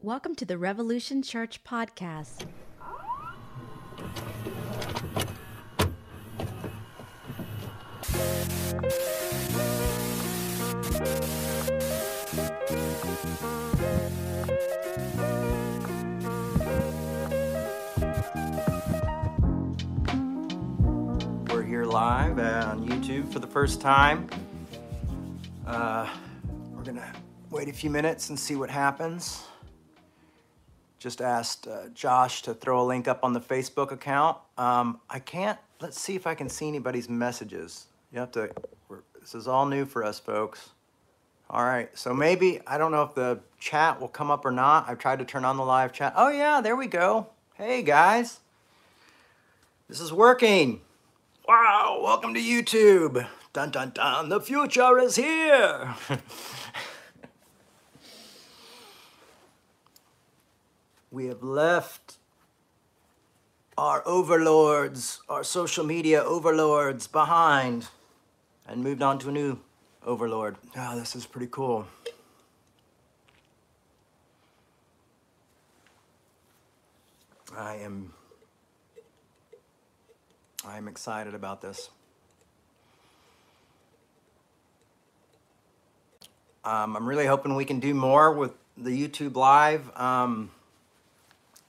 Welcome to the Revolution Church podcast. We're here live on YouTube for the first time. Uh, we're gonna wait a few minutes and see what happens. Just asked uh, Josh to throw a link up on the Facebook account. Um, I can't. Let's see if I can see anybody's messages. You have to. This is all new for us, folks. All right. So maybe I don't know if the chat will come up or not. I've tried to turn on the live chat. Oh yeah, there we go. Hey guys, this is working. Wow, welcome to YouTube. Dun dun dun, the future is here. we have left our overlords, our social media overlords behind and moved on to a new overlord. Oh, this is pretty cool. I am I am excited about this. Um, I'm really hoping we can do more with the YouTube Live, um,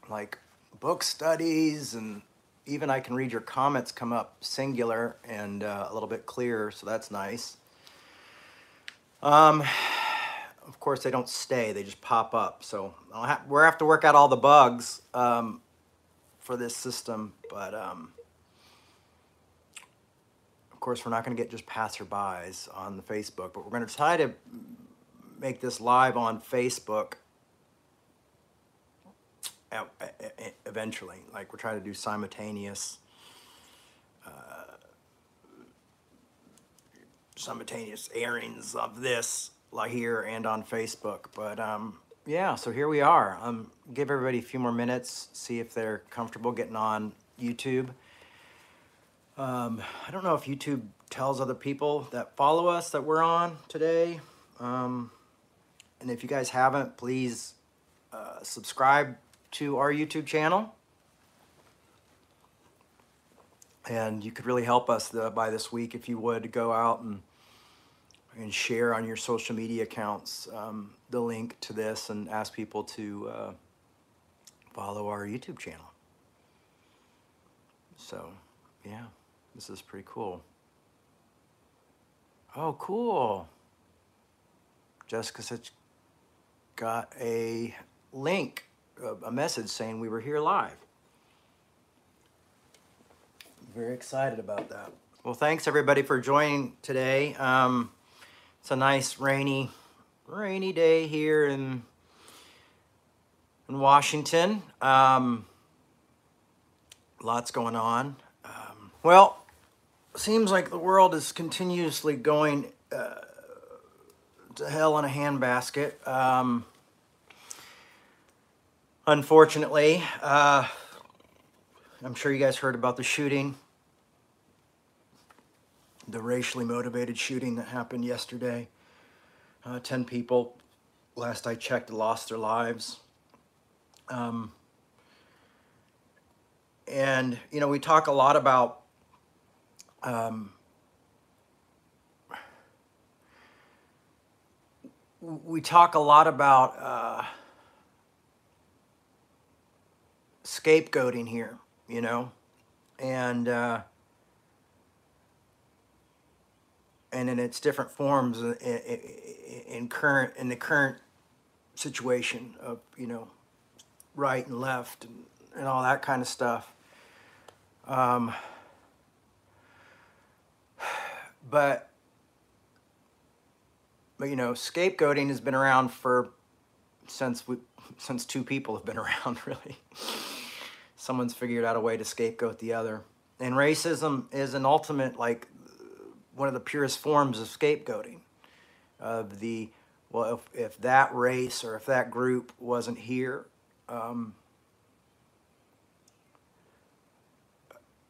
like book studies, and even I can read your comments come up singular and uh, a little bit clearer, so that's nice. Um, of course, they don't stay; they just pop up. So I'll ha- we're have to work out all the bugs um, for this system, but. Um, of course, we're not going to get just passerbys on the Facebook, but we're going to try to make this live on Facebook eventually. Like we're trying to do simultaneous, uh, simultaneous airings of this like here and on Facebook. But um, yeah, so here we are. Um, give everybody a few more minutes, see if they're comfortable getting on YouTube. Um, I don't know if YouTube tells other people that follow us that we're on today. Um, and if you guys haven't, please uh, subscribe to our YouTube channel. And you could really help us the, by this week if you would go out and and share on your social media accounts um, the link to this and ask people to uh, follow our YouTube channel. So, yeah. This is pretty cool. Oh, cool. Jessica said she got a link, a, message saying we were here live. Very excited about that. Well, thanks everybody for joining today. Um, it's a nice rainy, rainy day here in in Washington. Um, lots going on. Um, well, seems like the world is continuously going uh, to hell in a handbasket. Um, unfortunately, uh, I'm sure you guys heard about the shooting, the racially motivated shooting that happened yesterday. Uh, 10 people, last I checked, lost their lives. Um, and, you know, we talk a lot about um, we talk a lot about uh, scapegoating here, you know, and uh, and in its different forms in, in, in current in the current situation of you know right and left and, and all that kind of stuff. Um, but but you know scapegoating has been around for since we since two people have been around really someone's figured out a way to scapegoat the other. And racism is an ultimate like one of the purest forms of scapegoating. Of the well if, if that race or if that group wasn't here um,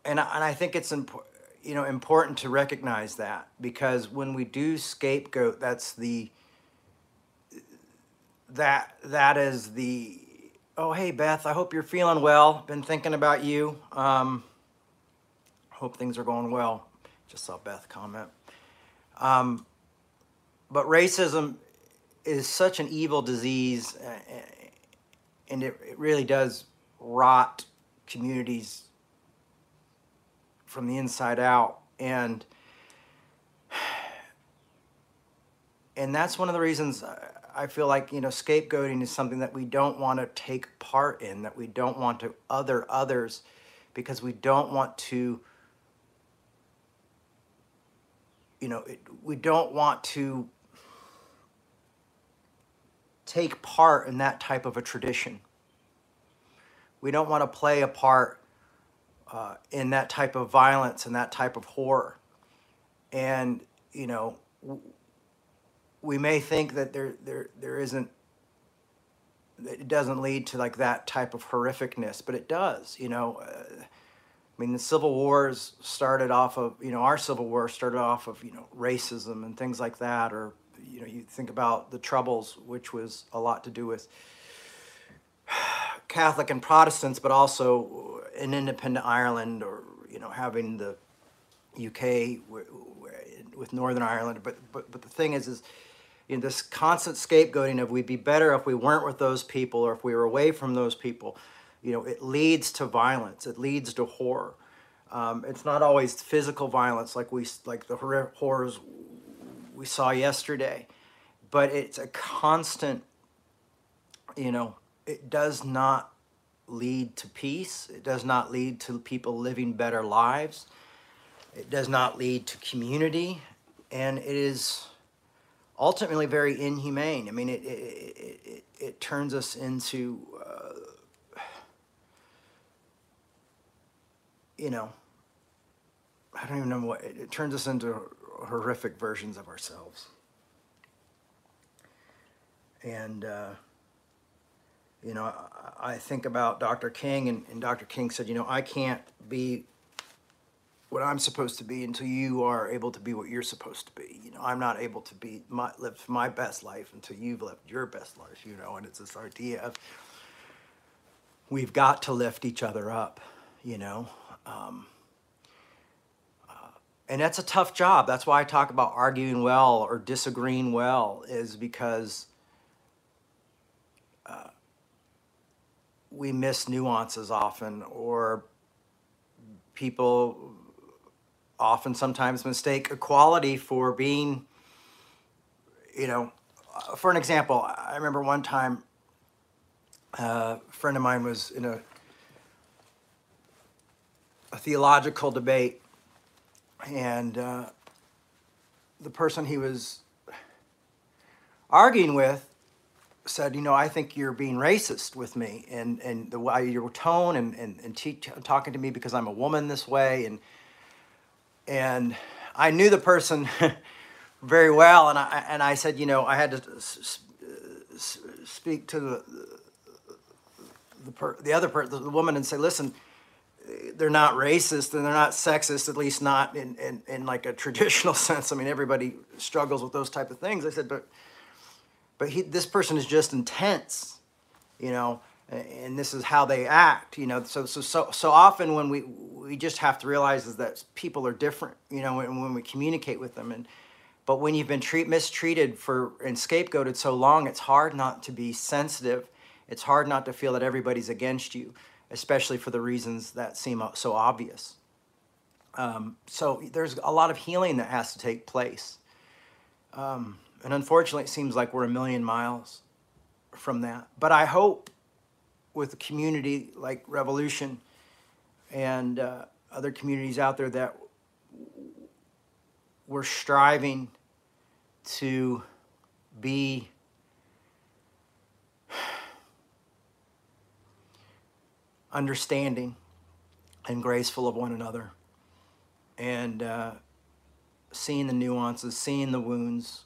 and, I, and I think it's important you know important to recognize that because when we do scapegoat that's the that that is the oh hey Beth, I hope you're feeling well. Been thinking about you. Um, hope things are going well. Just saw Beth comment. Um, but racism is such an evil disease, uh, and it, it really does rot communities from the inside out. And and that's one of the reasons I feel like you know scapegoating is something that we don't want to take part in, that we don't want to other others, because we don't want to. You know, it, we don't want to take part in that type of a tradition. We don't want to play a part uh, in that type of violence and that type of horror. And, you know, we may think that there, there, there isn't, it doesn't lead to like that type of horrificness, but it does, you know. Uh, I mean, the Civil Wars started off of, you know, our Civil War started off of, you know, racism and things like that, or you know, you think about the Troubles, which was a lot to do with Catholic and Protestants, but also an independent Ireland, or you know, having the UK with Northern Ireland. But but but the thing is, is this constant scapegoating of we'd be better if we weren't with those people or if we were away from those people. You know, it leads to violence. It leads to horror. Um, it's not always physical violence like we like the horrors we saw yesterday, but it's a constant, you know, it does not lead to peace. It does not lead to people living better lives. It does not lead to community. And it is ultimately very inhumane. I mean, it, it, it, it, turns us into, uh, you know, I don't even know what, it, it turns us into horrific versions of ourselves. And, uh, you know, I, I, think about Dr. King, and, and Dr. King said, you know, I can't be what I'm supposed to be until you are able to be what you're supposed to be. You know, I'm not able to be my, live my best life until you've lived your best life. You know, and it's this idea of we've got to lift each other up. You know, um, and that's a tough job. That's why I talk about arguing well or disagreeing well, is because uh, we miss nuances often, or people often sometimes mistake equality for being, you know, for an example, I remember one time uh, a friend of mine was in a, a theological debate and uh, the person he was arguing with said, you know, I think you're being racist with me and, and the way your tone and, and, and te- talking to me because I'm a woman this way. And, and I knew the person very well. And I, and I said, you know, I had to speak to the, the, per, the other person, the woman and say, listen, they're not racist and they're not sexist, at least not in, in, in like a traditional sense. I mean, everybody struggles with those type of things. I said, but but he, this person is just intense, you know, and this is how they act, you know. So so so so often when we we just have to realize is that people are different, you know, and when we communicate with them and but when you've been treat, mistreated for and scapegoated so long, it's hard not to be sensitive. It's hard not to feel that everybody's against you especially for the reasons that seem so obvious. Um, so there's a lot of healing that has to take place. Um, and unfortunately, it seems like we're a million miles from that. But I hope with a community like Revolution and uh, other communities out there that we're striving to be understanding and graceful of one another. And uh, seeing the nuances, seeing the wounds,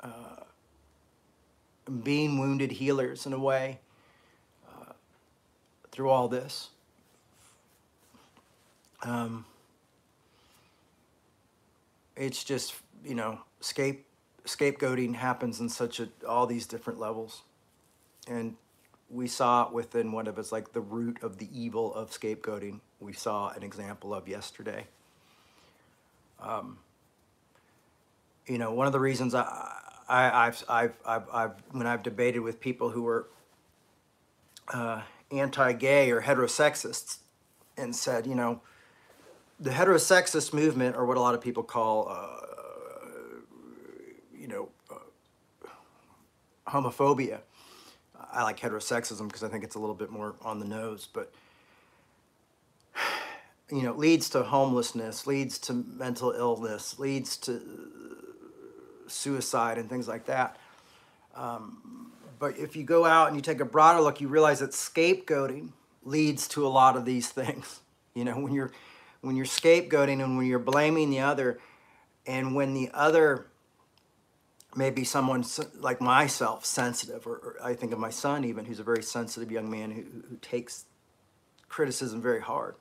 uh, being wounded healers in a way through all this. Um, it's just, you know, scape, scapegoating happens in such a, all these different levels. and we saw it within one of us like the root of the evil of scapegoating. We saw an example of yesterday. Um, you know, one of the reasons I, I, I've, I've, I've, I've, when I've debated with people who were uh, anti-gay or heterosexists, and said, you know, the heterosexist movement, or what a lot of people call, uh, you know, uh, homophobia. I like heterosexism because I think it's a little bit more on the nose, but you know, leads to homelessness, leads to mental illness, leads to suicide and things like that. Um, but if you go out and you take a broader look, you realize that scapegoating leads to a lot of these things. You know, when you're when you're scapegoating and when you're blaming the other, and when the other maybe someone like myself, sensitive, or, or, I think of my son even, who's a very sensitive young man who, who takes criticism very hard,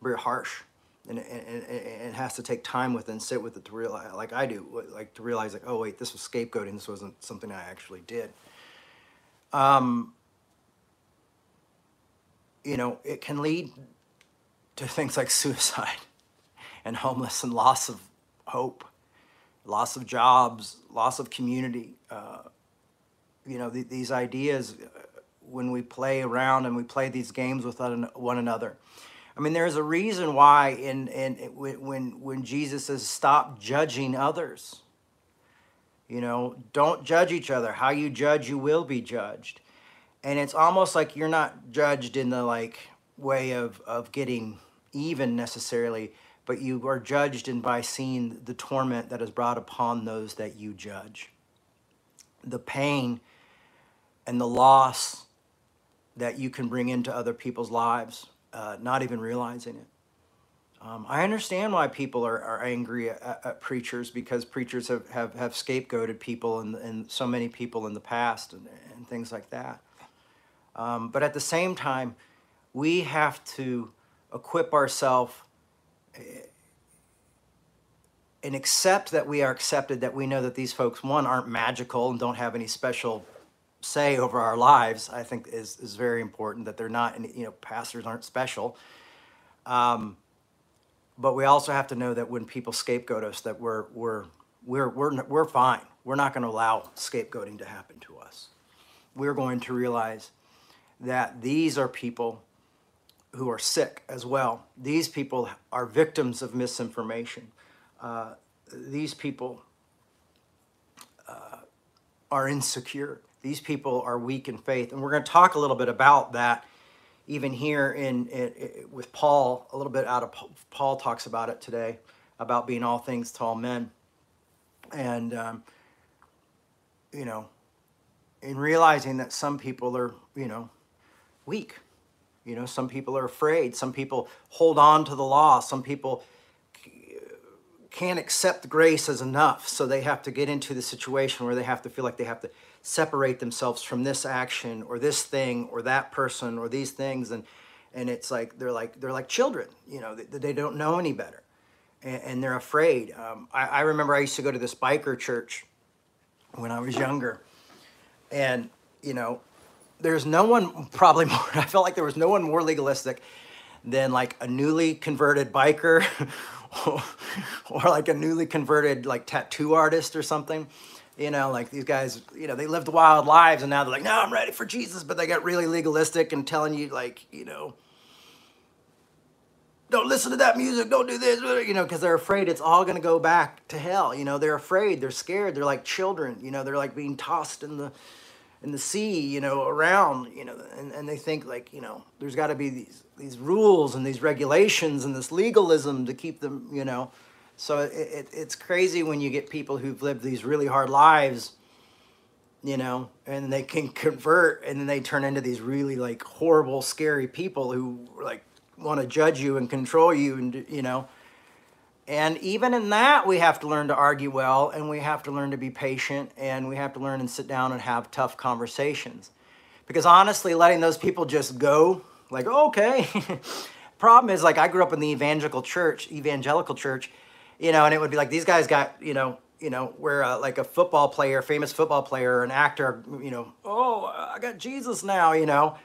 very harsh, and, and, and, has to take time with it and sit with it to realize, like I do, like to realize, like, oh wait, this was scapegoating. This wasn't something I actually did. Um, you know, it can lead to things like suicide and homeless and loss of hope, loss of jobs, loss of community. Uh, you know, th- these ideas uh, when we play around and we play these games with one another. I mean, there's a reason why in, in, when, when Jesus says, stop judging others. You know, don't judge each other. How you judge, you will be judged. And it's almost like you're not judged in the like way of, of getting even necessarily, but you are judged in by seeing the torment that is brought upon those that you judge. The pain and the loss that you can bring into other people's lives, uh, not even realizing it. Um, I understand why people are, are angry at, at, preachers because preachers have, have, have scapegoated people and, and so many people in the past and, and things like that. Um, but at the same time, we have to equip ourselves eh, and accept that we are accepted, that we know that these folks, one, aren't magical and don't have any special say over our lives, I think is, is very important, that they're not, you know, pastors aren't special. Um, but we also have to know that when people scapegoat us, that we're, we're, we're, we're, we're fine. We're not going to allow scapegoating to happen to us. We're going to realize that these are people who are sick as well. These people are victims of misinformation. Uh, these people uh, are insecure. These people are weak in faith. And we're going to talk a little bit about that even here in, in, in, with Paul, a little bit out of Paul talks about it today, about being all things to all men. And, um, you know, in realizing that some people are, you know, weak you know, some people are afraid. Some people hold on to the law. Some people can't accept grace as enough. So they have to get into the situation where they have to feel like they have to separate themselves from this action or this thing or that person or these things. And, and it's like, they're like, they're like children, you know, they, they don't know any better. And, and they're afraid. Um, I, I remember I used to go to this biker church when I was younger. And, you know, there's no one probably more i felt like there was no one more legalistic than like a newly converted biker or, like a newly converted like tattoo artist or something you know like these guys you know they lived wild lives and now they're like no i'm ready for jesus. But they got really legalistic and telling you like you know don't listen to that music. Don't do this. You know because they're afraid it's all going to go back to hell. You know they're afraid. They're scared. They're like children. You know they're like being tossed in the in the sea, you know, around, you know, and, and they think like, you know, there's got to be these these rules and these regulations and this legalism to keep them, you know. So it, it, it's crazy when you get people who've lived these really hard lives, you know, and they can convert and then they turn into these really like horrible, scary people who like want to judge you and control you and, you know, and even in that, we have to learn to argue well, and we have to learn to be patient, and we have to learn and sit down and have tough conversations. Because honestly, letting those people just go, like, okay. Problem is, like, I grew up in the evangelical church, evangelical church, you know, and it would be like these guys got, you know, you know, where uh, like a football player, famous football player, an actor, you know, oh, I got Jesus now, you know,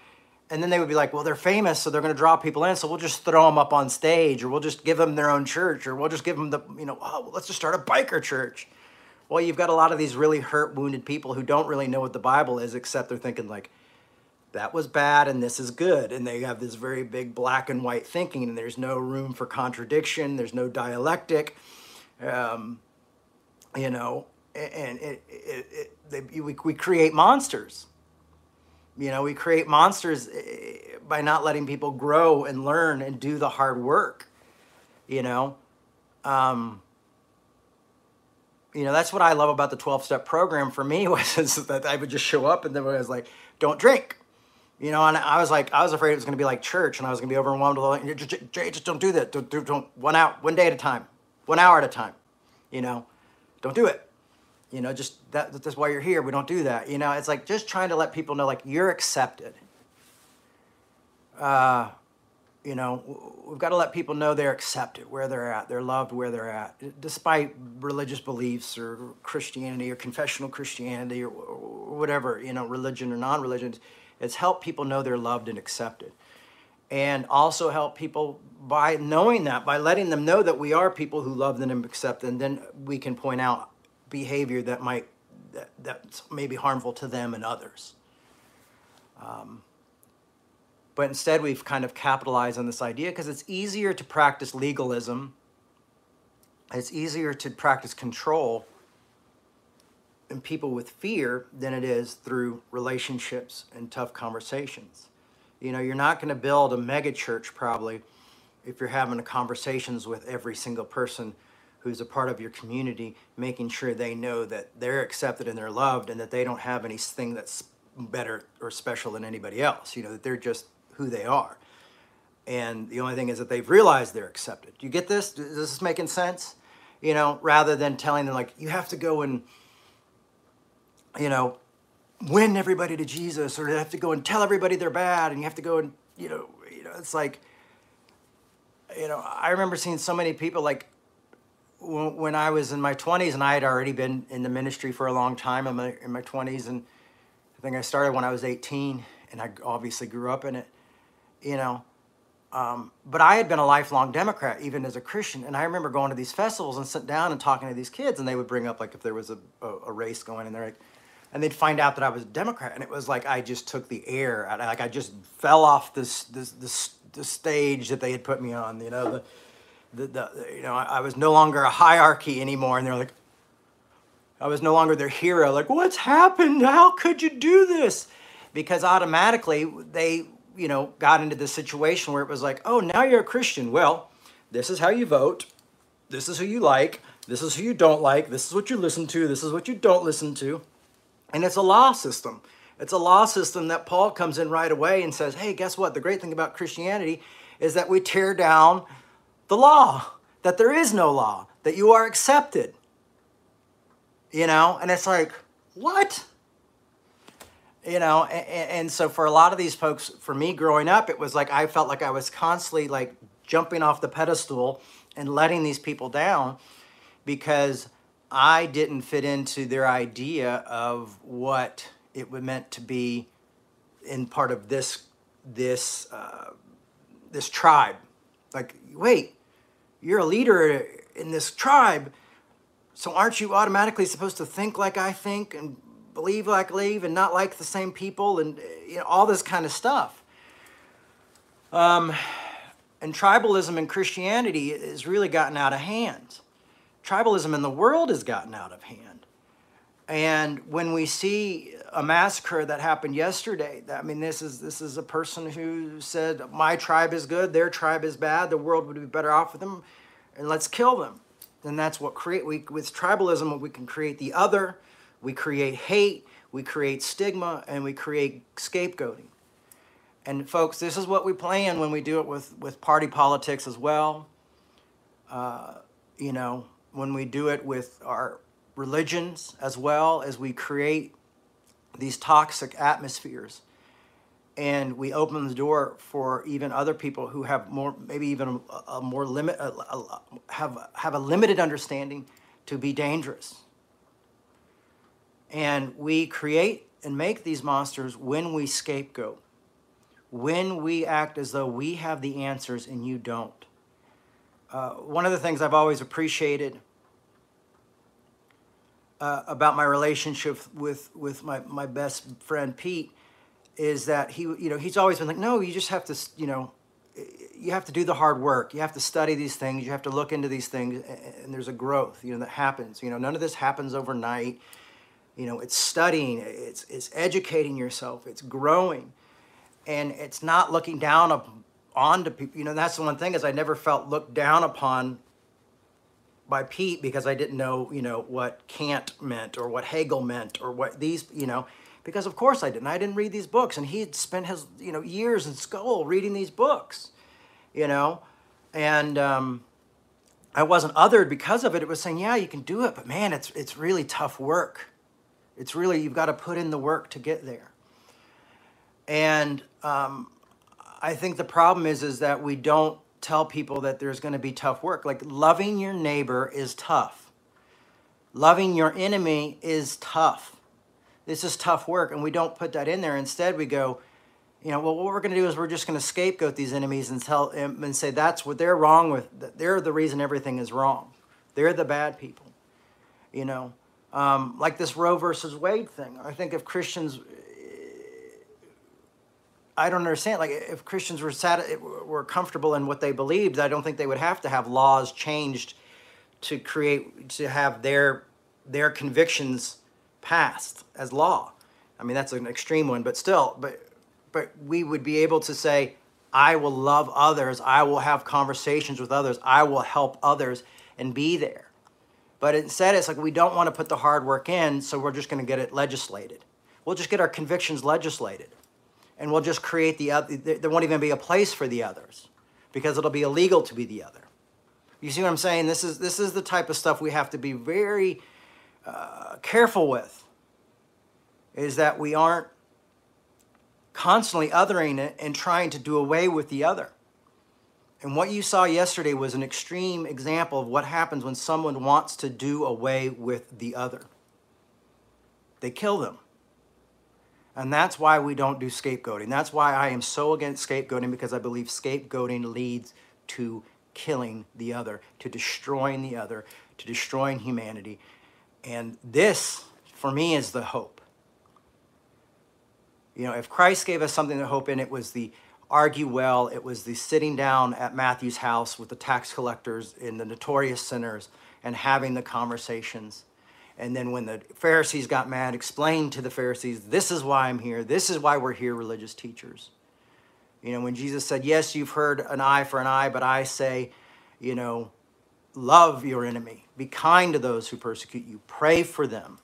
and then they would be like, well, they're famous, so they're going to draw people in, so we'll just throw them up on stage, or we'll just give them their own church, or we'll just give them the, you know, oh, let's just start a biker church. Well, you've got a lot of these really hurt, wounded people who don't really know what the Bible is, except they're thinking like, that was bad and this is good, and they have this very big black and white thinking, and there's no room for contradiction, there's no dialectic, um, you know, and it, it, it they, we, we create monsters you know, we create monsters eh, by not letting people grow and learn and do the hard work. You know, um, you know that's what I love about the twelve step program. For me was that I would just show up and then I was like, "Don't drink," you know, and I was like, I was afraid it was going to be like church, and I was going to be overwhelmed with like, Jay, just don't do that. Don't, don't, don't one out, one day at a time, one hour at a time. You know, don't do it. You know just that that's why you're here. We don't do that. You know it's like just trying to let people know like you're accepted. Uh, you know we've got to let people know they're accepted where they're at they're loved where they're at despite religious beliefs or christianity or confessional christianity or, or whatever you know religion or non-religion it's help people know they're loved and accepted and also help people by knowing that by letting them know that we are people who love them and accept and then we can point out behavior that might that, that's maybe harmful to them and others. Um, but instead, we've kind of capitalized on this idea because it's easier to practice legalism. It's easier to practice control in people with fear than it is through relationships and tough conversations. You know, you're not going to build a mega church probably if you're having conversations with every single person who's a part of your community, making sure they know that they're accepted and they're loved and that they don't have anything that's better or special than anybody else, you know, that they're just who they are. And the only thing is that they've realized they're accepted. Do you get this? Is this making sense? You know, rather than telling them, like, you have to go and, you know, win everybody to Jesus or they have to go and tell everybody they're bad and you have to go and, you know, you know, it's like, you know, I remember seeing so many people like when I was in my 20s, and I had already been in the ministry for a long time in my, in my 20s, and I think I started when I was 18, and I obviously grew up in it, you know. Um, but I had been a lifelong Democrat, even as a Christian, and I remember going to these festivals and sitting down and talking to these kids, and they would bring up like if there was a, a, a race going, and they're like, and they'd find out that I was a Democrat, and it was like I just took the air, like I just fell off this this this, stage that they had put me on, you know. The, the, the you know, I, I was no longer a hierarchy anymore. And they're like, I was no longer their hero. Like, what's happened? How could you do this? Because automatically they, you know, got into this situation where it was like, oh, now you're a Christian. Well, this is how you vote. This is who you like. This is who you don't like. This is what you listen to. This is what you don't listen to. And it's a law system. It's a law system that Paul comes in right away and says, hey, guess what? The great thing about Christianity is that we tear down the law, that there is no law, that you are accepted. You know, and it's like, what? You know, and, and, so for a lot of these folks, for me growing up, it was like I felt like I was constantly like jumping off the pedestal and letting these people down because I didn't fit into their idea of what it would meant to be in part of this this uh, this tribe. Like, wait, you're a leader in this tribe, so aren't you automatically supposed to think like I think and believe like I believe and not like the same people and you know all this kind of stuff? Um, and tribalism in Christianity has really gotten out of hand. Tribalism in the world has gotten out of hand. And when we see a massacre that happened yesterday, I mean, this is this is a person who said, "My tribe is good, their tribe is bad. The world would be better off with them, and let's kill them." And that's what create we with tribalism. We can create the other, we create hate, we create stigma, and we create scapegoating. And folks, this is what we plan when we do it with with party politics as well. Uh, you know, when we do it with our religions as well as we create these toxic atmospheres and we open the door for even other people who have more maybe even a, a more limit a, a, have have a limited understanding to be dangerous And we create and make these monsters when we scapegoat, when we act as though we have the answers and you don't. Uh, one of the things I've always appreciated uh, about my relationship with with my, my best friend Pete is that he you know he's always been like no you just have to you know you have to do the hard work. You have to study these things. You have to look into these things and there's a growth you know that happens. You know none of this happens overnight. You know it's studying. It's it's educating yourself. It's growing. And it's not looking down on to people you know that's the one thing is i never felt looked down upon by pete because i didn't know you know what kant meant or what hegel meant or what these you know because of course i didn't. I didn't read these books and he'd spent his you know years in school reading these books you know and um, i wasn't othered because of it. It was saying yeah you can do it but man it's it's really tough work. It's really, you've got to put in the work to get there. And um, I think the problem is, is that we don't tell people that there's going to be tough work. Like loving your neighbor is tough. Loving your enemy is tough. This is tough work, and we don't put that in there. Instead, we go, you know, well, what we're going to do is we're just going to scapegoat these enemies and tell and say that's what they're wrong with. They're the reason everything is wrong. They're the bad people, you know. Um, like this Roe versus Wade thing. I think if Christians, I don't understand. Like if Christians were sat, were comfortable in what they believed, I don't think they would have to have laws changed to create to have their their convictions passed as law. I mean that's an extreme one, but still, but but we would be able to say, I will love others, I will have conversations with others, I will help others, and be there. But instead, it's like we don't want to put the hard work in, so we're just going to get it legislated. We'll just get our convictions legislated. And we'll just create the other, there won't even be a place for the others because it'll be illegal to be the other. You see what I'm saying? This is, this is the type of stuff we have to be very uh, careful with, is that we aren't constantly othering it and trying to do away with the other. And what you saw yesterday was an extreme example of what happens when someone wants to do away with the other. They kill them. And that's why we don't do scapegoating. That's why I am so against scapegoating because I believe scapegoating leads to killing the other, to destroying the other, to destroying humanity. And this, for me, is the hope. You know, if Christ gave us something to hope in, it was the argue well. It was the sitting down at Matthew's house with the tax collectors and the notorious sinners and having the conversations. And then when the Pharisees got mad, explained to the Pharisees, this is why I'm here. This is why we're here, religious teachers. You know, when Jesus said, Yes, you've heard an eye for an eye, but I say, you know, love your enemy, be kind to those who persecute you, pray for them.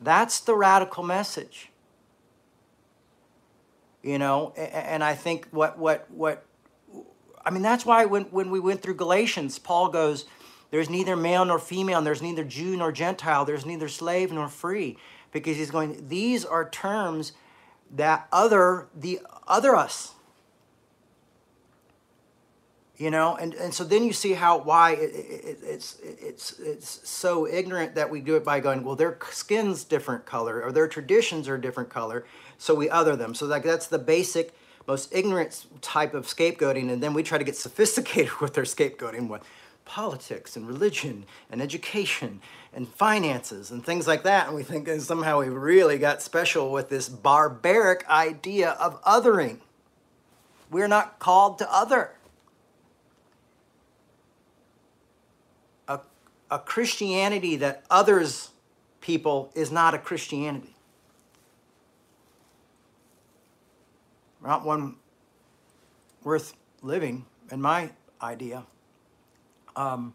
That's the radical message you know and i think what what what i mean that's why when, when we went through galatians paul goes there's neither male nor female and there's neither jew nor gentile there's neither slave nor free because he's going these are terms that other the other us. You know and, and so then you see how why it, it, it's it's it's so ignorant that we do it by going well their skin's different color or their traditions are different color so we other them. So like that's the basic most ignorant type of scapegoating and then we try to get sophisticated with their scapegoating politics and religion and education and finances and things like that and we think that somehow we really got special with this barbaric idea of othering we're not called to other a Christianity that others people is not a Christianity. Not one worth living, in my idea. Um,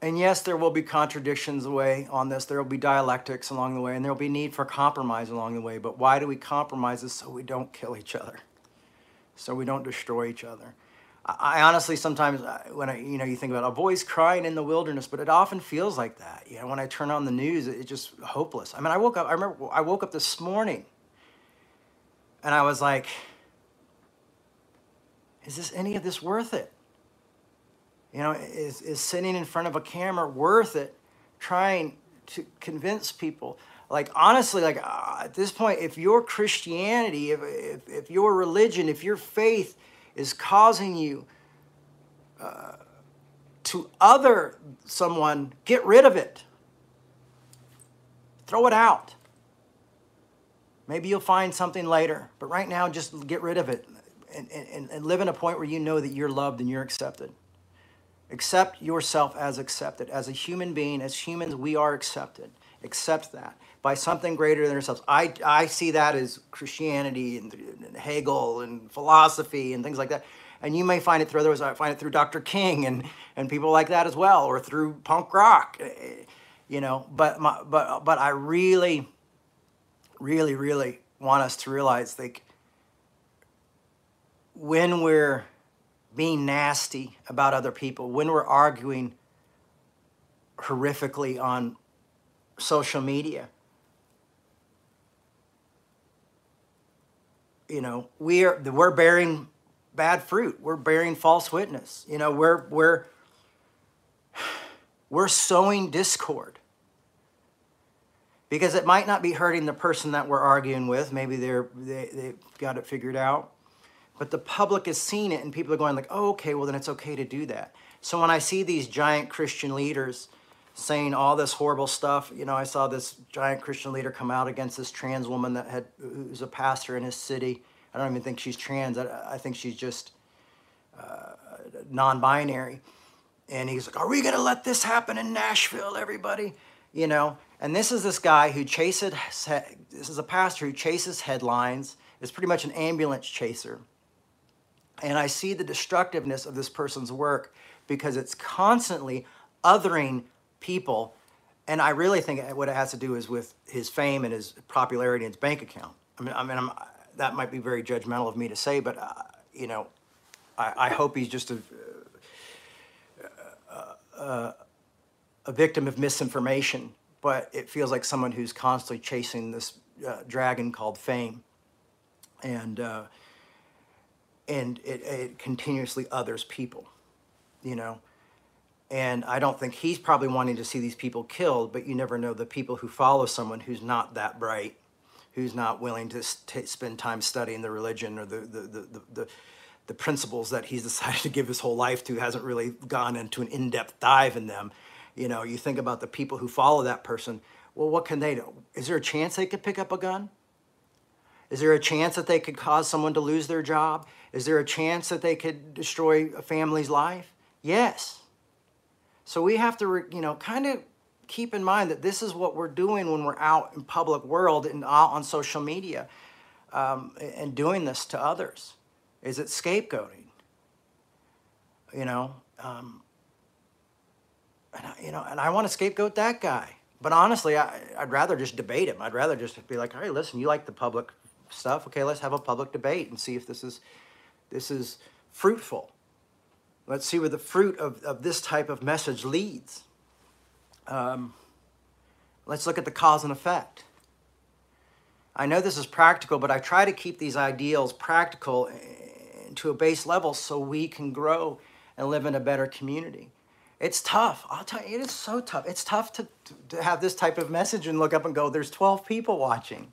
and yes, there will be contradictions away on this. There will be dialectics along the way, and there will be need for compromise along the way. But why do we compromise? Is so we don't kill each other, so we don't destroy each other. I honestly sometimes when I you know you think about a voice crying in the wilderness, but it often feels like that. You know, when I turn on the news, it's just hopeless. I mean, I woke up. I remember I woke up this morning, and I was like, "Is this any of this worth it?" You know, is, is sitting in front of a camera worth it trying to convince people? Like, honestly, like uh, at this point, if your Christianity, if, if, if your religion, if your faith is causing you uh, to other someone, get rid of it. Throw it out. Maybe you'll find something later, but right now, just get rid of it and, and, and live in a point where you know that you're loved and you're accepted. Accept yourself as accepted. As a human being, as humans, we are accepted. Accept that by something greater than ourselves. I, I see that as Christianity and, and Hegel and philosophy and things like that. And you may find it through others. I find it through Dr. King and, and people like that as well, or through punk rock, eh, you know. But, my, but, but I really, really, really want us to realize like when we're being nasty about other people, when we're arguing horrifically on social media, you know, we are we're bearing bad fruit. We're bearing false witness. You know, we're we're we're sowing discord. Because it might not be hurting the person that we're arguing with. Maybe they're they, they've got it figured out but the public has seen it and people are going like, oh, okay, well then it's okay to do that. So when I see these giant Christian leaders saying all this horrible stuff, you know, I saw this giant Christian leader come out against this trans woman that had who's a pastor in his city. I don't even think she's trans. I, I think she's just uh, non-binary. And he's like, "Are we gonna let this happen in Nashville, everybody?" You know. And this is this guy who chases. This is a pastor who chases headlines. Is pretty much an ambulance chaser and I see the destructiveness of this person's work because it's constantly othering people. And I really think what it has to do is with his fame and his popularity and his bank account. I mean, I mean, I'm, that might be very judgmental of me to say, but uh, you know, I, I, hope he's just a, a, a, victim of misinformation. But it feels like someone who's constantly chasing this uh, dragon called fame, and. And it, it continuously others people, you know. And I don't think he's probably wanting to see these people killed, but you never know the people who follow someone who's not that bright, who's not willing to st- spend time studying the religion or the, the, the, the, the, the principles that he's decided to give his whole life to, hasn't really gone into an in depth dive in them. You know, you think about the people who follow that person. Well, what can they do? Is there a chance they could pick up a gun? Is there a chance that they could cause someone to lose their job? Is there a chance that they could destroy a family's life? Yes. So we have to, you know, kind of keep in mind that this is what we're doing when we're out in public world and out on social media um, and doing this to others. Is it scapegoating? You know, um, and I, you know, and I want to scapegoat that guy. But honestly, I, I'd rather just debate him. I'd rather just be like, hey, listen, you like the public stuff. Okay, let's have a public debate and see if this is this is fruitful. Let's see where the fruit of, of this type of message leads. Um, let's look at the cause and effect. I know this is practical, but I try to keep these ideals practical to a base level so we can grow and live in a better community. It's tough. I'll tell you, it is so tough. It's tough to, to have this type of message and look up and go, there's 12 people watching,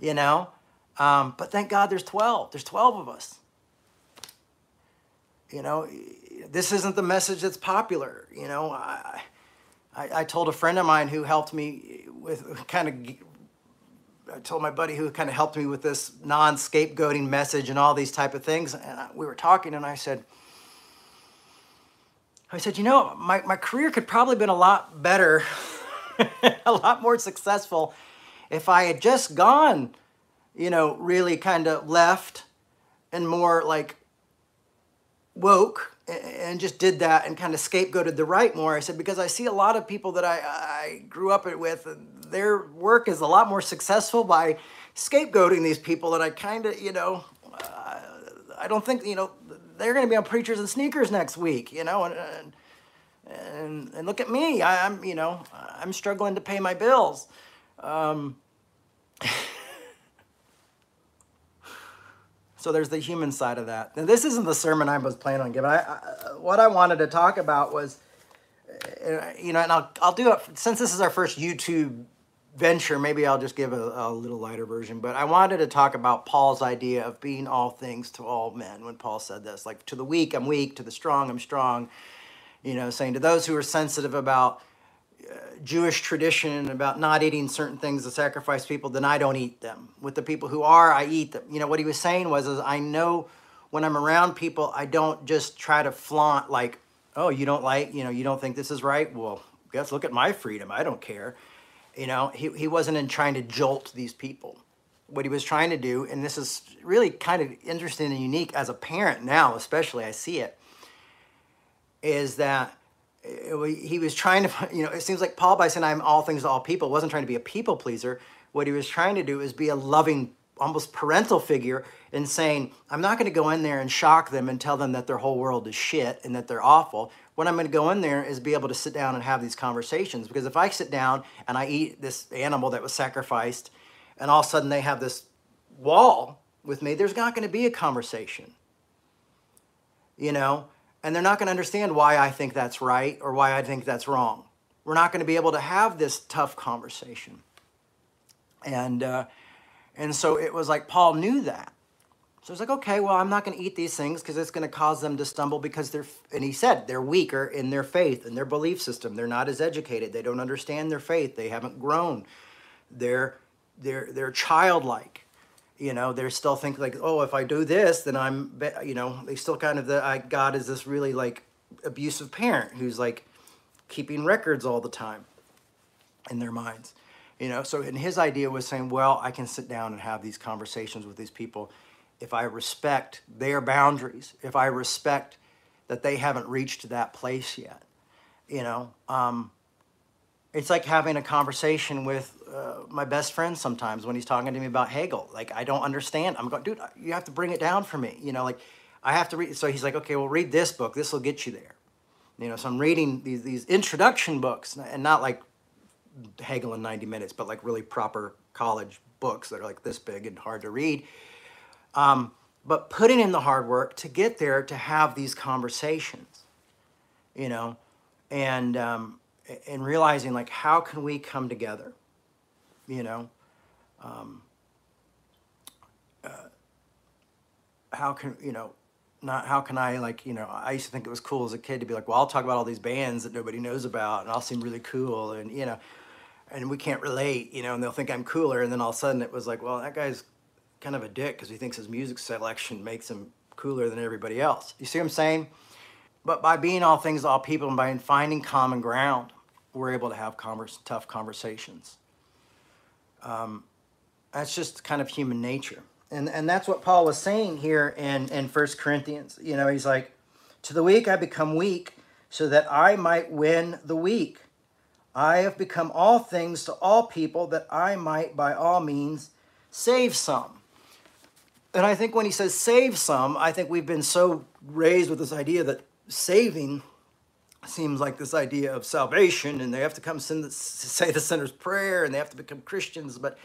you know? Um, but thank God there's 12. There's 12 of us. You know, this isn't the message that's popular. You know, I, I, I told a friend of mine who helped me with kind of, I told my buddy who kind of helped me with this non-scapegoating message and all these type of things. And I, we were talking and I said, I said, you know, my, my career could probably have been a lot better, a lot more successful if I had just gone you know, really kind of left and more like woke and just did that and kind of scapegoated the right more. I said, because I see a lot of people that I, I grew up with, their work is a lot more successful by scapegoating these people that I kind of, you know, uh, I don't think, you know, they're going to be on Preachers and Sneakers next week, you know, and, and, and, and look at me. I, am you know, I'm struggling to pay my bills. Um, So there's the human side of that. And this isn't the sermon I was planning on giving. I, I, what I wanted to talk about was, uh, you know, and I'll, I'll do it since this is our first YouTube venture. Maybe I'll just give a, a little lighter version. But I wanted to talk about Paul's idea of being all things to all men when Paul said this. Like, to the weak, I'm weak. To the strong, I'm strong. You know, saying to those who are sensitive about Jewish tradition about not eating certain things to sacrifice people, then I don't eat them. With the people who are, I eat them. You know, what he was saying was, is I know when I'm around people, I don't just try to flaunt like, oh, you don't like, you know, you don't think this is right? Well, guess look at my freedom. I don't care. You know, he, he wasn't in trying to jolt these people. What he was trying to do, and this is really kind of interesting and unique as a parent now, especially, I see it, is that Eh, he was trying to, you know, it seems like Paul, by saying I'm all things to all people, wasn't trying to be a people pleaser. What he was trying to do is be a loving, almost parental figure in saying, I'm not going to go in there and shock them and tell them that their whole world is shit and that they're awful. What I'm going to go in there is be able to sit down and have these conversations. Because if I sit down and I eat this animal that was sacrificed, and all of a sudden they have this wall with me, there's not going to be a conversation. You know, and they're not going to understand why I think that's right or why I think that's wrong. We're not going to be able to have this tough conversation. And, uh, and so it was like Paul knew that. So it's like, okay, well, I'm not going to eat these things because it's going to cause them to stumble because they're, and he said, they're weaker in their faith and their belief system. They're not as educated. They don't understand their faith. They haven't grown. They're, they're, they're childlike you know they're still thinking like oh if i do this then i'm you know they still kind of the I, god is this really like abusive parent who's like keeping records all the time in their minds you know? So and his idea was saying well i can sit down and have these conversations with these people if i respect their boundaries if i respect that they haven't reached that place yet you know? Um, it's like having a conversation with uh, my best friend sometimes when he's talking to me about Hegel. Like, I don't understand. I'm going, dude, you have to bring it down for me. You know, like, I have to read. So he's like, okay, well, read this book. This will get you there. You know, so I'm reading these, these introduction books and not like Hegel in 90 minutes, but like really proper college books that are like this big and hard to read. Um, but putting in the hard work to get there to have these conversations, you know, and, um, and realizing like how can we come together you know um, uh, how can you know not how can i like you know i used to think it was cool as a kid to be like well i'll talk about all these bands that nobody knows about and i'll seem really cool and you know and we can't relate you know and they'll think i'm cooler. And then all of a sudden it was like well that guy's kind of a dick because he thinks his music selection makes him cooler than everybody else. You see what i'm saying? But by being all things to all people and by finding common ground we're able to have converse, tough conversations. Um, that's just kind of human nature. And, and that's what Paul was saying here in, in 1 Corinthians. You know, he's like, To the weak I become weak, so that I might win the weak. I have become all things to all people, that I might by all means save some. And I think when he says save some, I think we've been so raised with this idea that saving seems like this idea of salvation and they have to come the, say the sinner's prayer and they have to become Christians. But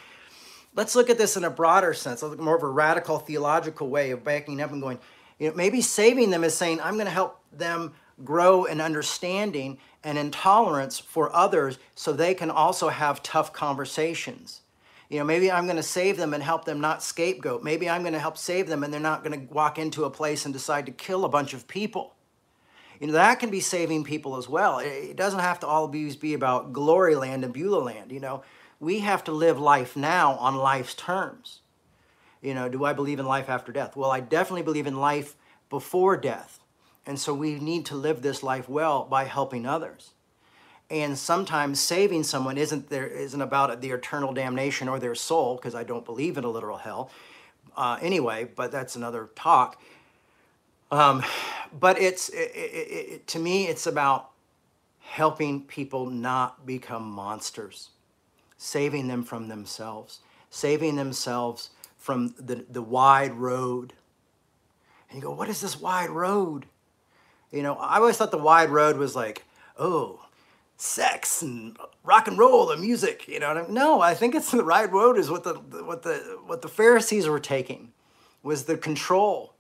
let's look at this in a broader sense, more of a radical theological way of backing up and going, you know, maybe saving them is saying, I'm going to help them grow in understanding and intolerance for others so they can also have tough conversations. You know, maybe I'm going to save them and help them not scapegoat. Maybe I'm going to help save them and they're not going to walk into a place and decide to kill a bunch of people you know that can be saving people as well. It doesn't have to always be about glory land and beulah land you know. We have to live life now on life's terms. You know do i believe in life after death? Well i definitely believe in life before death. And so we need to live this life well by helping others. And sometimes saving someone isn't there isn't about the eternal damnation or their soul because i don't believe in a literal hell uh, anyway but that's another talk um, but it's it, it, it, to me, it's about helping people not become monsters, saving them from themselves, saving themselves from the, the wide road. And you go, what is this wide road? You know, I always thought the wide road was like, oh, sex and rock and roll and music. You know, I mean? no, I think it's the wide road is what the what the what the Pharisees were taking was the control,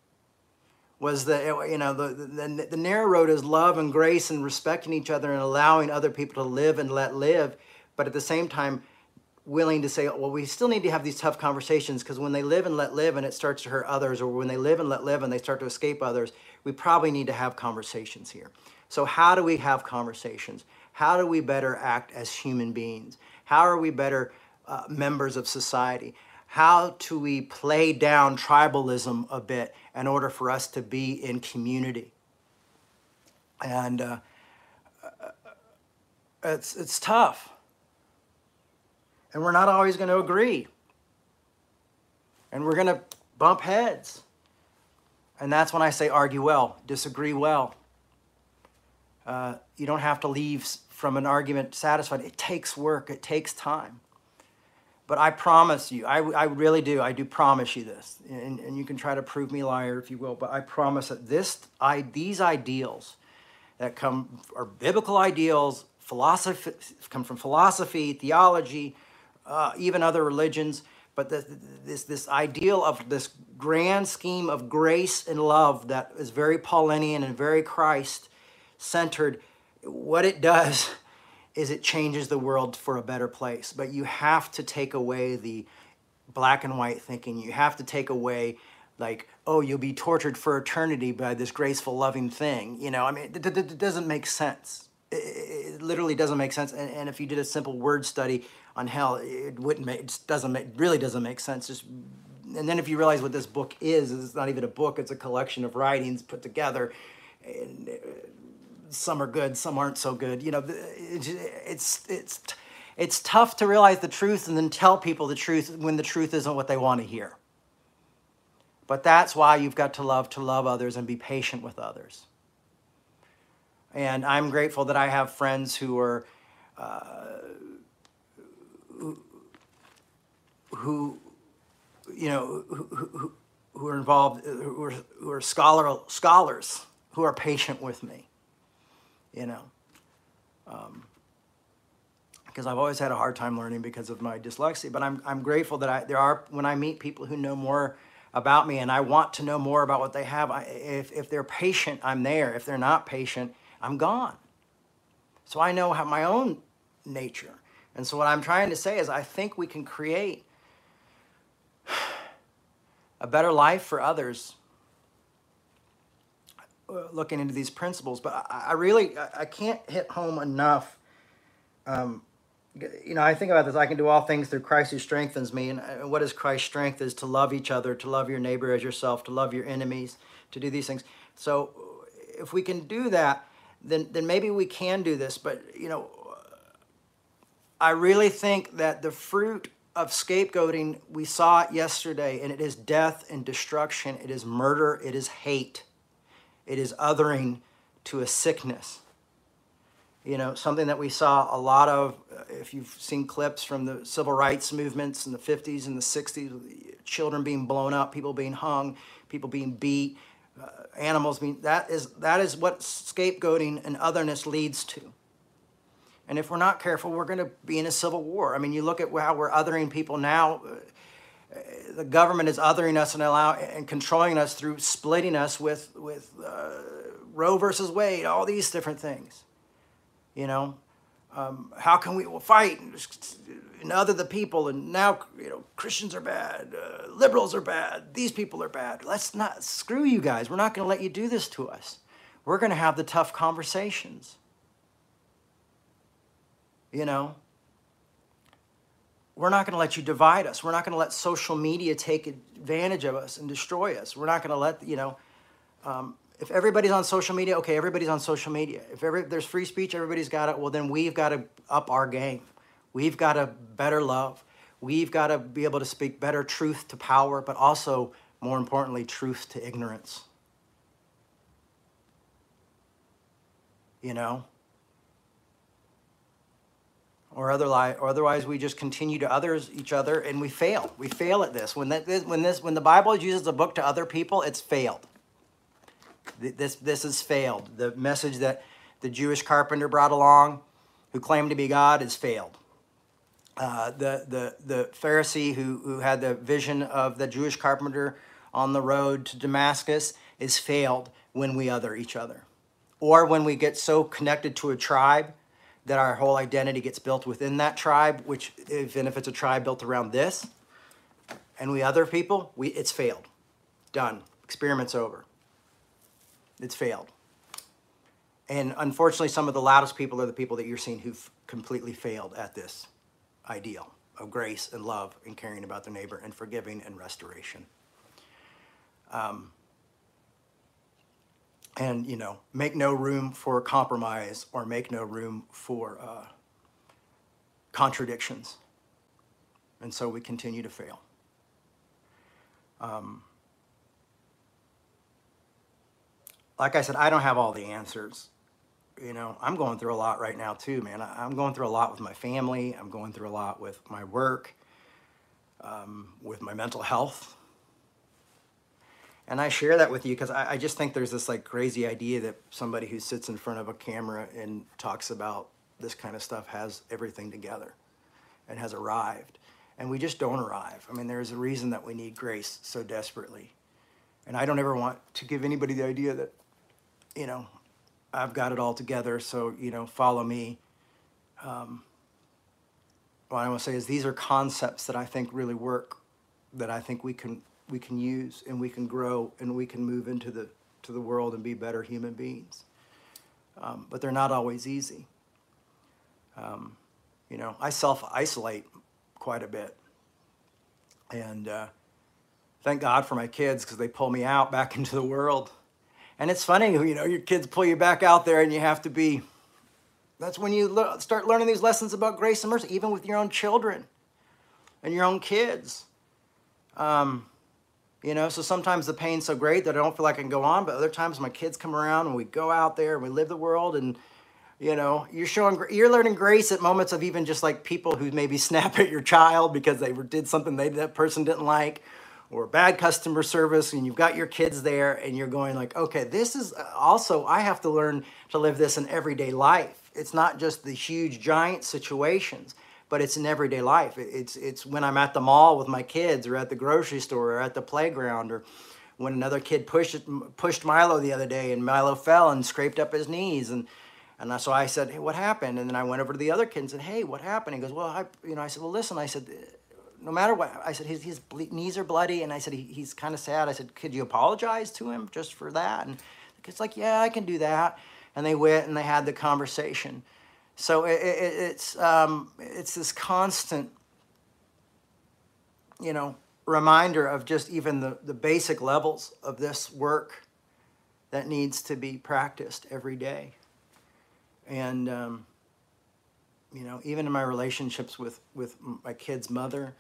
was the, you know, the, the, the narrow road is love and grace and respecting each other and allowing other people to live and let live. But at the same time, willing to say, well, we still need to have these tough conversations because when they live and let live and it starts to hurt others, or when they live and let live and they start to escape others, we probably need to have conversations here. So, how do we have conversations? How do we better act as human beings? How are we better uh, members of society? How do we play down tribalism a bit in order for us to be in community? And uh, uh it's, it's tough and we're not always going to agree. And we're going to bump heads. And that's when I say argue well, disagree well. Uh, you don't have to leave from an argument satisfied. It takes work, it takes time. But I promise you, I, I really do, I do promise you this. And, and you can try to prove me liar if you will, but I promise that this, I, these ideals that come are biblical ideals, philosophy, come from philosophy, theology, uh, even other religions, but this, this, this ideal of this grand scheme of grace and love that is very Paulinian and very Christ centered, what it does is it changes the world for a better place. But you have to take away the black and white thinking. You have to take away like, oh, you'll be tortured for eternity by this graceful, loving thing. You know, I mean, it, it, it doesn't make sense. It, it, literally doesn't make sense. And, and if you did a simple word study, on hell, it wouldn't make, it doesn't make, really doesn't make sense. Just, and then if you realize what this book is, it's not even a book, it's a collection of writings put together. And uh, some are good, some aren't so good. You know, it's, it's, it's tough to realize the truth and then tell people the truth when the truth isn't what they want to hear. But that's why you've got to love to love others and be patient with others. And I'm grateful that I have friends who are uh, who, you know, who, who, who are involved, who are, who are scholar, scholars, who are patient with me, you know. Um, because I've always had a hard time learning because of my dyslexia. But I'm, I'm grateful that I, there are, when I meet people who know more about me and I want to know more about what they have, I, if, if they're patient, I'm there. If they're not patient, I'm gone. So I know how my own nature. And so what I'm trying to say is I think we can create a better life for others looking into these principles. But I, I really, I can't hit home enough. Um, you know, I think about this. I can do all things through Christ who strengthens me. And what is Christ's strength? Is to love each other, to love your neighbor as yourself, to love your enemies, to do these things. So, if we can do that, then then maybe we can do this. But you know, I really think that the fruit of scapegoating, we saw it yesterday, and it is death and destruction. It is murder. It is hate. It is othering to a sickness. You know, something that we saw a lot of, uh, if you've seen clips from the civil rights movements in the 50s and the 60s, children being blown up, people being hung, people being beat, uh, animals being, that is, that is what scapegoating and otherness leads to. And if we're not careful, we're going to be in a civil war. I mean, you look at how we're othering people now. The government is othering us and allow and controlling us through splitting us with with uh, Roe versus Wade, all these different things. You know, um, how can we fight and other the people? And now you know Christians are bad, uh, liberals are bad, these people are bad. Let's not screw you guys. We're not going to let you do this to us. We're going to have the tough conversations. You know, we're not going to let you divide us. We're not going to let social media take advantage of us and destroy us. We're not going to let, you know, um, if everybody's on social media, okay, everybody's on social media. If, every, there's free speech, everybody's got it. Well, then we've got to up our game. We've got to better love. We've got to be able to speak better truth to power, but also, more importantly, truth to ignorance. You know? Or otherwise, or otherwise we just continue to others each other and we fail. We fail at this. When that when this when the Bible uses a book to other people, it's failed. This this has failed. The message that the Jewish carpenter brought along, who claimed to be God, has failed. Uh, the the the Pharisee who who had the vision of the Jewish carpenter on the road to Damascus is failed when we other each other. Or when we get so connected to a tribe that our whole identity gets built within that tribe, which even if it's a tribe built around this, and we other people, we it's failed. Done. Experiment's over. It's failed. And unfortunately, some of the loudest people are the people that you're seeing who've completely failed at this ideal of grace and love and caring about their neighbor and forgiving and restoration. Um, and, you know, make no room for compromise or make no room for uh, contradictions. And so we continue to fail. Um, like I said, I don't have all the answers you know, I'm going through a lot right now too, man. I, am going through a lot with my family. I'm going through a lot with my work, um, with my mental health. And I share that with you because I, I, just think there's this like crazy idea that somebody who sits in front of a camera and talks about this kind of stuff has everything together and has arrived. And we just don't arrive. I mean, there's a reason that we need grace so desperately. And I don't ever want to give anybody the idea that, you know, I've got it all together, so you know, follow me. Um, what I want to say is these are concepts that I think really work, that I think we can we can use and we can grow and we can move into the to the world and be better human beings. Um, but they're not always easy. Um, you know, I self isolate quite a bit, and uh, thank God for my kids because they pull me out back into the world. And it's funny, you know, your kids pull you back out there and you have to be, that's when you le- start learning these lessons about grace and mercy, even with your own children and your own kids. Um, you know, so sometimes the pain's so great that I don't feel like I can go on, but other times my kids come around and we go out there and we live the world and, you know, you're showing, you're learning grace at moments of even just like people who maybe snap at your child because they did something they, that person didn't like or bad customer service and you've got your kids there and you're going like okay this is uh, also i have to learn to live this in everyday life. It's not just the huge giant situations but it's in everyday life it's it's when i'm at the mall with my kids or at the grocery store or at the playground or when another kid pushed pushed milo the other day and milo fell and scraped up his knees and and so I said, "Hey, what happened?" And then I went over to the other kid and said, "Hey, what happened?" He goes, "Well, I, you know," I said, "Well, listen," I said, no matter what, I said, his, his knees are bloody. And I said, he, he's kind of sad. I said, could you apologize to him just for that? And it's like, yeah, I can do that. And they went and they had the conversation. So it, it, it's, um, it's this constant, you know, reminder of just even the, the basic levels of this work that needs to be practiced every day. And, um, you know, even in my relationships with, with my kid's mother,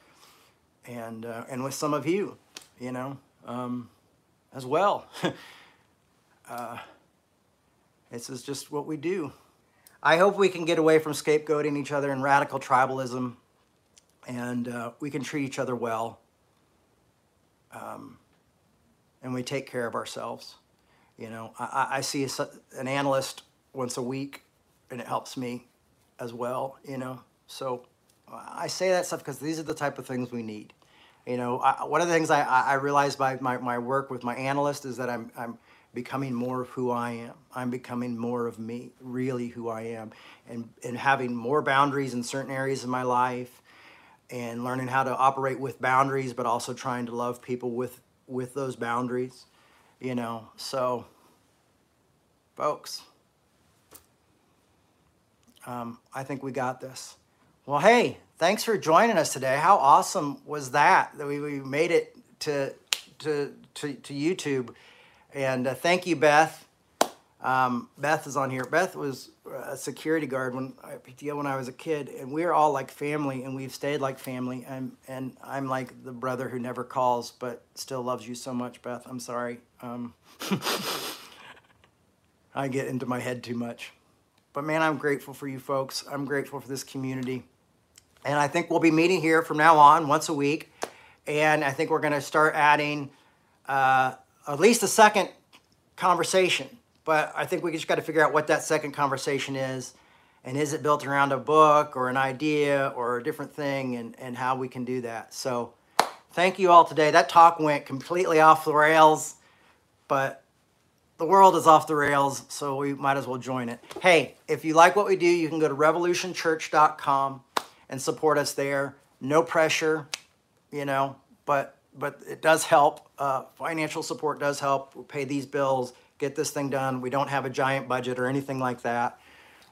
and uh, and with some of you, you know, um, as well. uh, this is just what we do. I hope we can get away from scapegoating each other and radical tribalism, and uh, we can treat each other well, um, and we take care of ourselves. You know, I, I see a, an analyst once a week, and it helps me as well. You know, so I say that stuff because these are the type of things we need. You know, I, one of the things I, I realized by my, my work with my analyst is that I'm, I'm becoming more of who I am. I'm becoming more of me, really who I am, and, and having more boundaries in certain areas of my life and learning how to operate with boundaries, but also trying to love people with, with those boundaries, you know. So, folks, um, I think we got this. Well, hey, thanks for joining us today. How awesome was that that we, we made it to to to, to YouTube? And uh, thank you, Beth. Um, Beth is on here. Beth was a security guard when I PTO when I was a kid, and we're all like family, and we've stayed like family. And and I'm like the brother who never calls, but still loves you so much, Beth. I'm sorry. Um, I get into my head too much. But man, I'm grateful for you folks. I'm grateful for this community. And I think we'll be meeting here from now on once a week. And I think we're going to start adding uh, at least a second conversation. But I think we just got to figure out what that second conversation is. And is it built around a book or an idea or a different thing and, and how we can do that. So thank you all today. That talk went completely off the rails, but the world is off the rails, so we might as well join it. Hey, if you like what we do, you can go to revolutionchurch.com and support us there. No pressure, you know, but but it does help. Uh, financial support does help. We pay these bills, get this thing done. We don't have a giant budget or anything like that,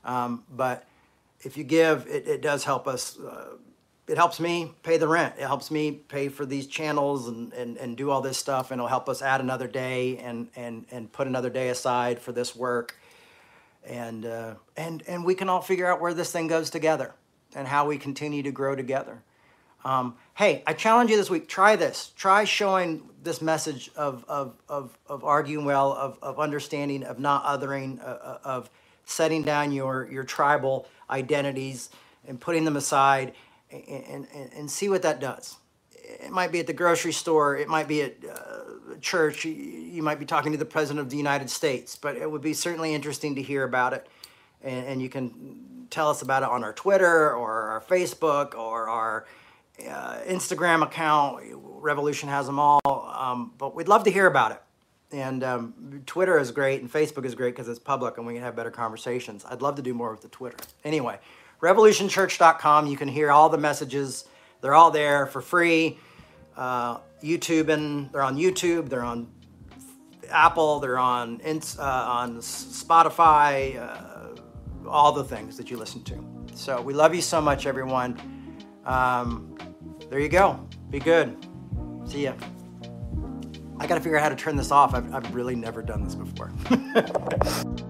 um, but if you give, it, it does help us. Uh, it helps me pay the rent. It helps me pay for these channels and, and, and do all this stuff, and it'll help us add another day and, and, and put another day aside for this work. And, uh, and, and we can all figure out where this thing goes together and how we continue to grow together. Um, hey, I challenge you this week try this. Try showing this message of, of, of, of arguing well, of, of understanding, of not othering, uh, uh of setting down your, your tribal identities and putting them aside and, and, and see what that does. It might be at the grocery store, it might be at uh, church, you might be talking to the President of the United States, but it would be certainly interesting to hear about it. And, and you can tell us about it on our Twitter or our Facebook or our uh, Instagram account. Revolution has them all, um, but we'd love to hear about it. And um, Twitter is great, and Facebook is great because it's public and we can have better conversations. I'd love to do more with the Twitter. Anyway, revolutionchurch.com. You can hear all the messages. They're all there for free. Uh, YouTube and they're on YouTube. They're on Apple. They're on uh, on Spotify. Uh, all the things that you listen to. So we love you so much, everyone. Um, there you go. Be good. See ya. I got to figure out how to turn this off. I've, I've really never done this before.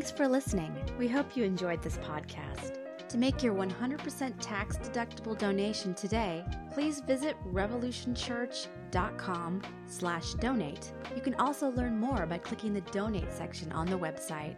Thanks for listening. We hope you enjoyed this podcast. To make your 100% tax deductible donation today, please visit revolutionchurch.com slash donate. You can also learn more by clicking the donate section on the website.